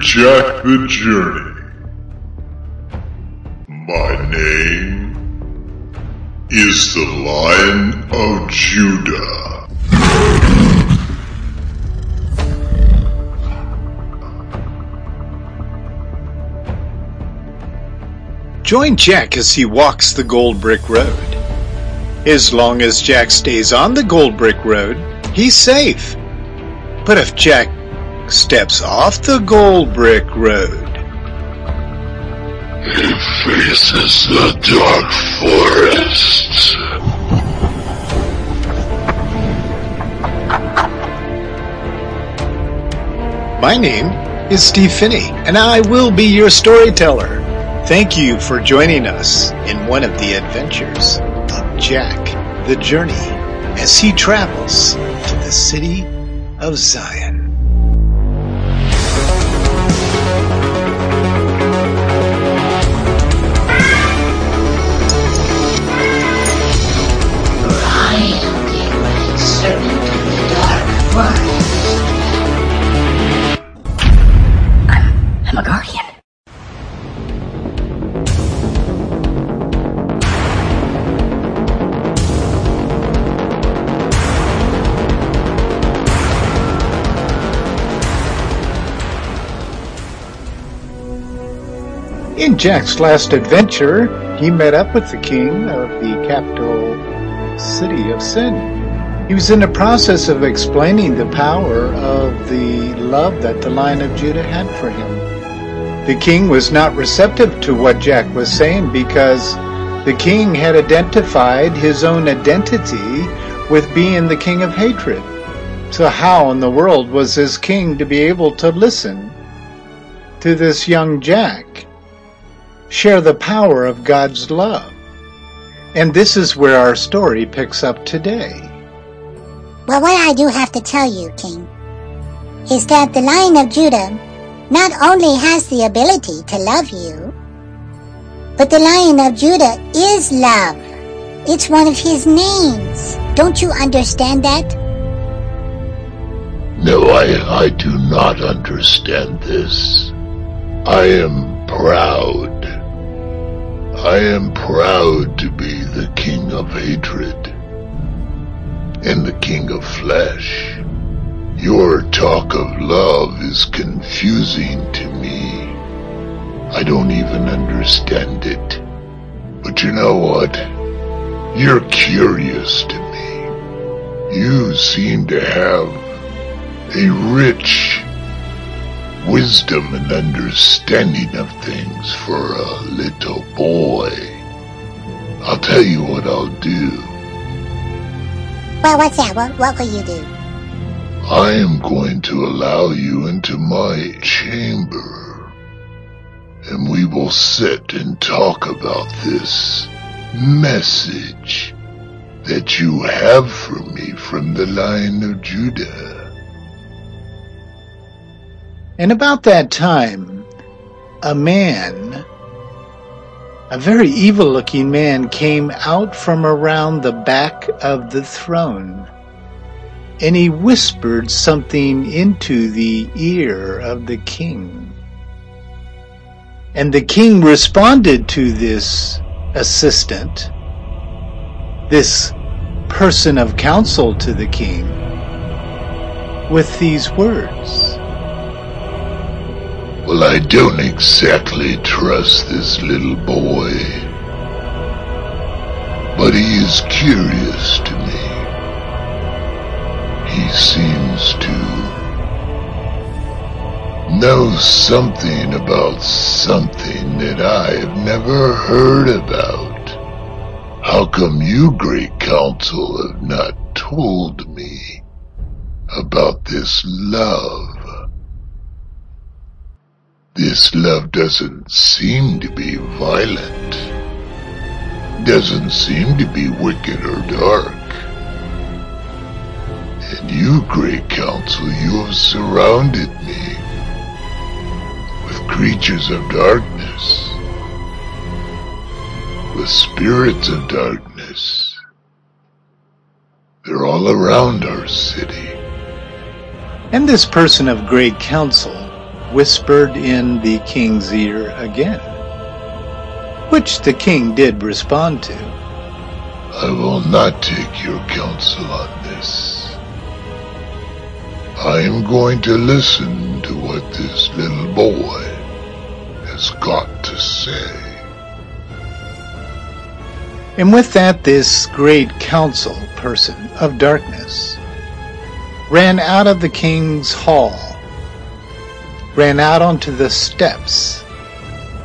Jack the Journey. My name is the Lion of Judah. Join Jack as he walks the Gold Brick Road. As long as Jack stays on the Gold Brick Road, he's safe. But if Jack steps off the Gold Brick Road, He faces the dark forest. my name is Steve Phinney, and I will be your storyteller. Thank you for joining us in one of the adventures of Jack the Journey as he travels to the city of Zion. In Jack's last adventure, he met up with the king of the capital city of Sin. He was in the process of explaining the power of the love that the Lion of Judah had for him. The king was not receptive to what Jack was saying because the king had identified his own identity with being the king of hatred. So how in the world was this king to be able to listen to this young Jack? Share the power of God's love. And this is where our story picks up today. Well, what I do have to tell you, King, is that the Lion of Judah not only has the ability to love you, but the Lion of Judah is love. It's one of his names. Don't you understand that? No, I, I do not understand this. I am proud. I am proud to be the king of hatred and the king of flesh. Your talk of love is confusing to me. I don't even understand it. But you know what? You're curious to me. You seem to have a rich wisdom and understanding of things for a little boy. I'll tell you what I'll do. Well, what's that? What, what will you do? I am going to allow you into my chamber. And we will sit and talk about this message that you have for me from the Lion of Judah. And about that time, a man, a very evil looking man, came out from around the back of the throne. And he whispered something into the ear of the king. And the king responded to this assistant, this person of counsel to the king, with these words. Well, I don't exactly trust this little boy. But he is curious to me. He seems to know something about something that I have never heard about. How come you, great council, have not told me about this love? This love doesn't seem to be violent. Doesn't seem to be wicked or dark. And you, great council, you have surrounded me with creatures of darkness, with spirits of darkness. They're all around our city. And this person of great counsel whispered in the king's ear again, which the king did respond to. I will not take your counsel on this. I am going to listen to what this little boy has got to say. And with that, this great council person of darkness ran out of the king's hall, ran out onto the steps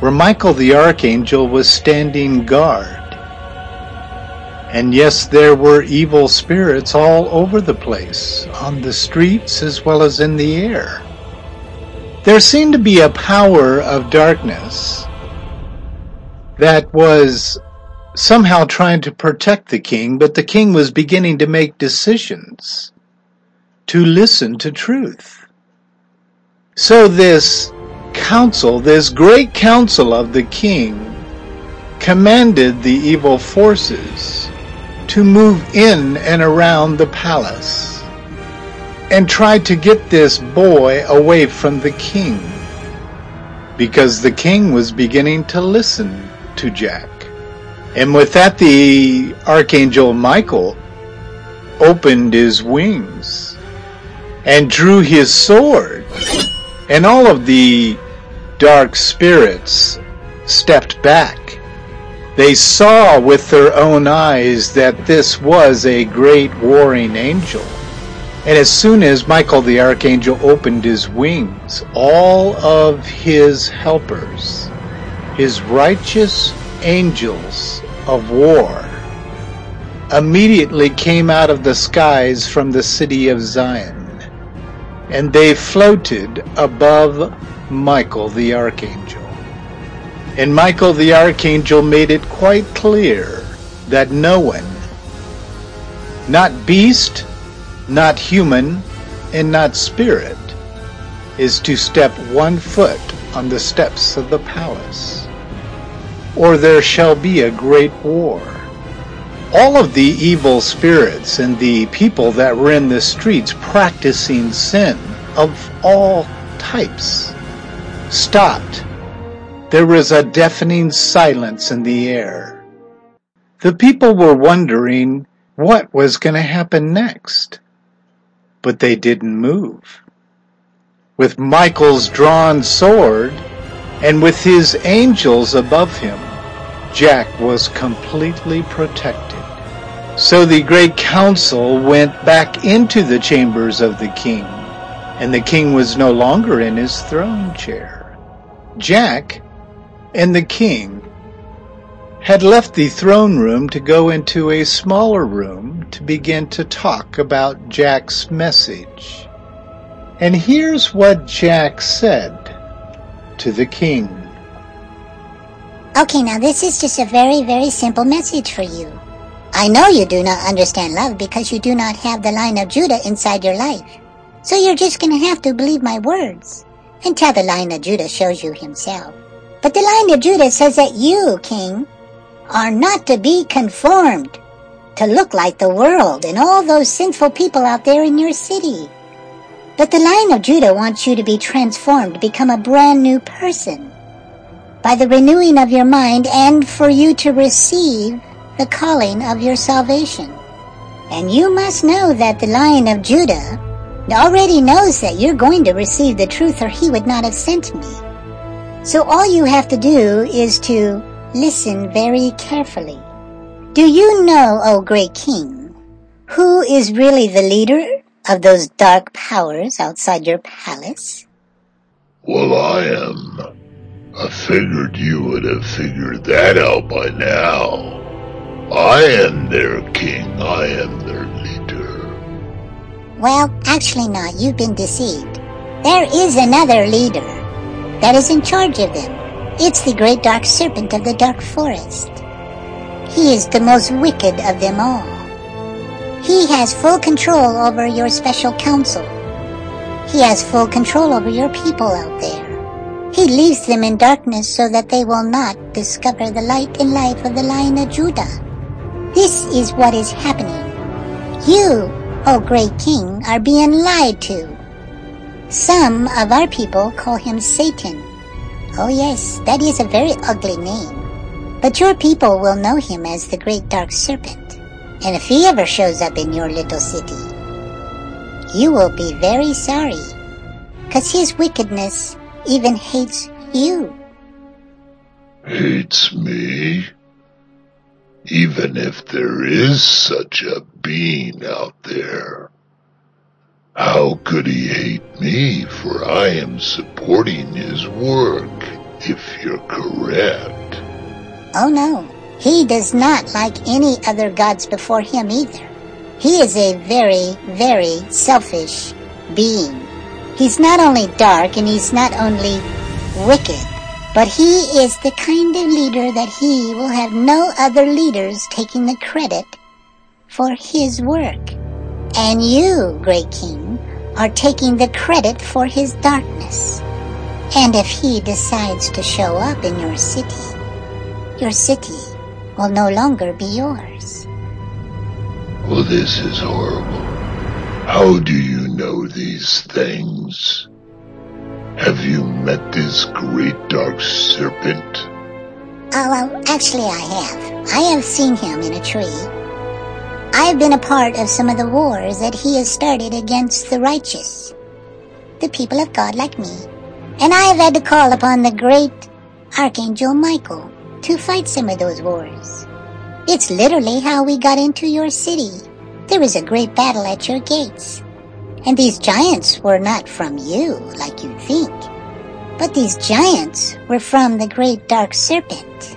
where Michael the archangel was standing guard. And yes, there were evil spirits all over the place, on the streets as well as in the air. There seemed to be a power of darkness that was somehow trying to protect the king, but the king was beginning to make decisions to listen to truth. So this council, this great council of the king, commanded the evil forces to move in and around the palace and tried to get this boy away from the king because the king was beginning to listen to Jack. And with that, the Archangel Michael opened his wings and drew his sword. And all of the dark spirits stepped back. They saw with their own eyes that this was a great warring angel. And as soon as Michael the Archangel opened his wings, all of his helpers, his righteous angels of war immediately came out of the skies from the city of Zion, and they floated above Michael the archangel. And Michael the archangel made it quite clear that no one, not beast, not human, and not spirit, is to step one foot on the steps of the palace or there shall be a great war. All of the evil spirits and the people that were in the streets practicing sin of all types stopped. There was a deafening silence in the air. The people were wondering what was going to happen next, but they didn't move. With Michael's drawn sword and with his angels above him, Jack was completely protected. So the great council went back into the chambers of the king, and the king was no longer in his throne chair. Jack and the king had left the throne room to go into a smaller room to begin to talk about Jack's message. And here's what Jack said to the king. Okay, now this is just a very, very simple message for you. I know you do not understand love because you do not have the Lion of Judah inside your life. So you're just gonna have to believe my words until the Lion of Judah shows you himself. But the Lion of Judah says that you, king, are not to be conformed, to look like the world and all those sinful people out there in your city. But the Lion of Judah wants you to be transformed, become a brand new person by the renewing of your mind and for you to receive the calling of your salvation. And you must know that the Lion of Judah already knows that you're going to receive the truth or he would not have sent me. So all you have to do is to listen very carefully. Do you know, O great king, who is really the leader of those dark powers outside your palace? Well, I am. I figured you would have figured that out by now. I am their king. I am their leader. Well, actually not. You've been deceived. There is another leader that is in charge of them. It's the great dark serpent of the dark forest. He is the most wicked of them all. He has full control over your special council. He has full control over your people out there. He leaves them in darkness so that they will not discover the light and life of the Lion of Judah. This is what is happening. You, O great king, are being lied to. Some of our people call him Satan. Oh yes, that is a very ugly name. But your people will know him as the Great Dark Serpent. And if he ever shows up in your little city, you will be very sorry. Cause his wickedness even hates you. Hates me? Even if there is such a being out there. How could he hate me for I am supporting his work, if you're correct? Oh no, he does not like any other gods before him either. He is a very, very selfish being. He's not only dark and he's not only wicked, but he is the kind of leader that he will have no other leaders taking the credit for his work. And you, great king, are taking the credit for his darkness. And if he decides to show up in your city, your city will no longer be yours. Well, this is horrible. How do you know these things? Have you met this great dark serpent? Oh, well, actually I have. I have seen him in a tree. I have been a part of some of the wars that he has started against the righteous, the people of God like me. And I have had to call upon the great Archangel Michael to fight some of those wars. It's literally how we got into your city. There was a great battle at your gates. And these giants were not from you, like you'd think. But these giants were from the great dark serpent.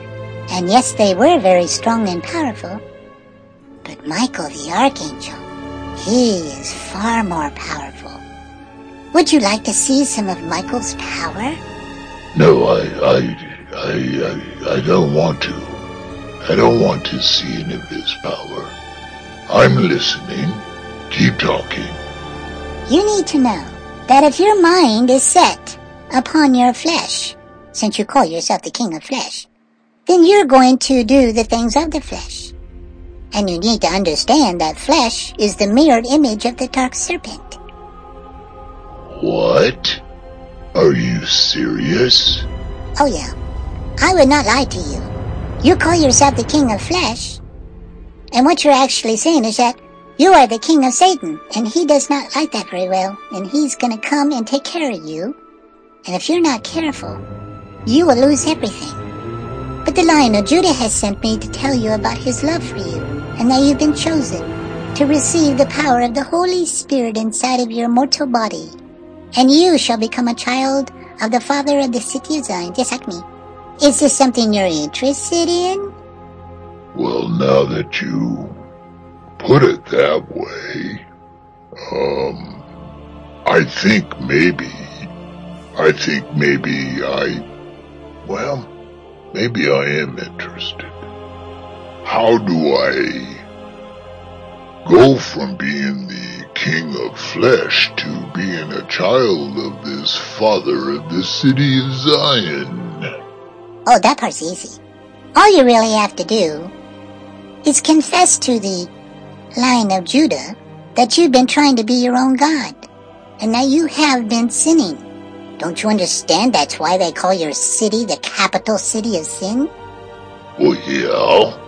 And yes, they were very strong and powerful. But Michael the Archangel, he is far more powerful. Would you like to see some of Michael's power? No, I, I, I, I, I don't want to. I don't want to see any of his power. I'm listening. Keep talking. You need to know that if your mind is set upon your flesh, since you call yourself the king of flesh, then you're going to do the things of the flesh. And you need to understand that flesh is the mirrored image of the dark serpent. What? Are you serious? Oh yeah, I would not lie to you. You call yourself the king of flesh, and what you're actually saying is that you are the king of Satan, and he does not like that very well, and he's gonna come and take care of you. And if you're not careful, you will lose everything. But the Lion of Judah has sent me to tell you about his love for you, and that you've been chosen to receive the power of the Holy Spirit inside of your mortal body. And you shall become a child of the Father of the city of Zion, just like me. Is this something you're interested in? Well, now that you put it that way, um, I think maybe, I think maybe I, well, maybe I am interested. How do I go from being the king of flesh to being a child of this father of the city of Zion? Oh, that part's easy. All you really have to do is confess to the Lion of Judah that you've been trying to be your own God, and that you have been sinning. Don't you understand that's why they call your city the capital city of sin? Well, yeah.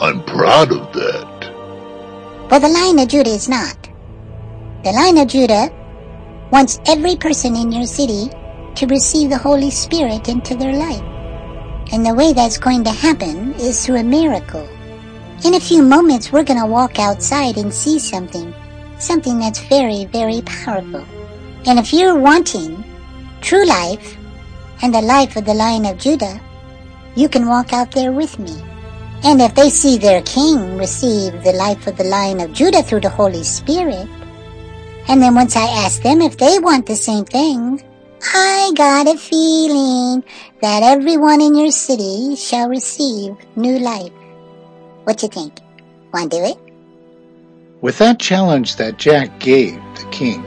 I'm proud of that. Well, the Lion of Judah is not. The Lion of Judah wants every person in your city to receive the Holy Spirit into their life. And the way that's going to happen is through a miracle. In a few moments, we're going to walk outside and see something. Something that's very, very powerful. And if you're wanting true life and the life of the Lion of Judah, you can walk out there with me. And if they see their king receive the life of the Lion of Judah through the Holy Spirit, and then once I ask them if they want the same thing, I got a feeling that everyone in your city shall receive new life. What you think? Want to do it? With that challenge that Jack gave the king,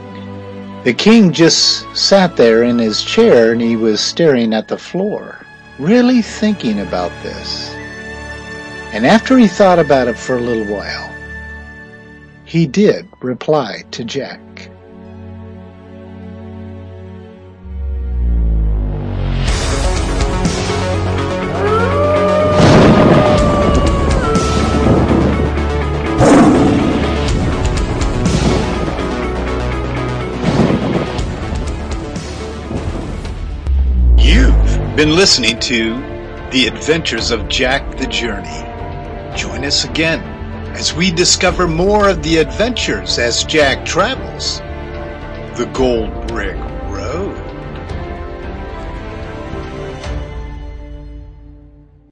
the king just sat there in his chair and he was staring at the floor, really thinking about this. And after he thought about it for a little while, he did reply to Jack. Been listening to The Adventures of Jack the Journey. Join us again as we discover more of the adventures as Jack travels. The Gold Brick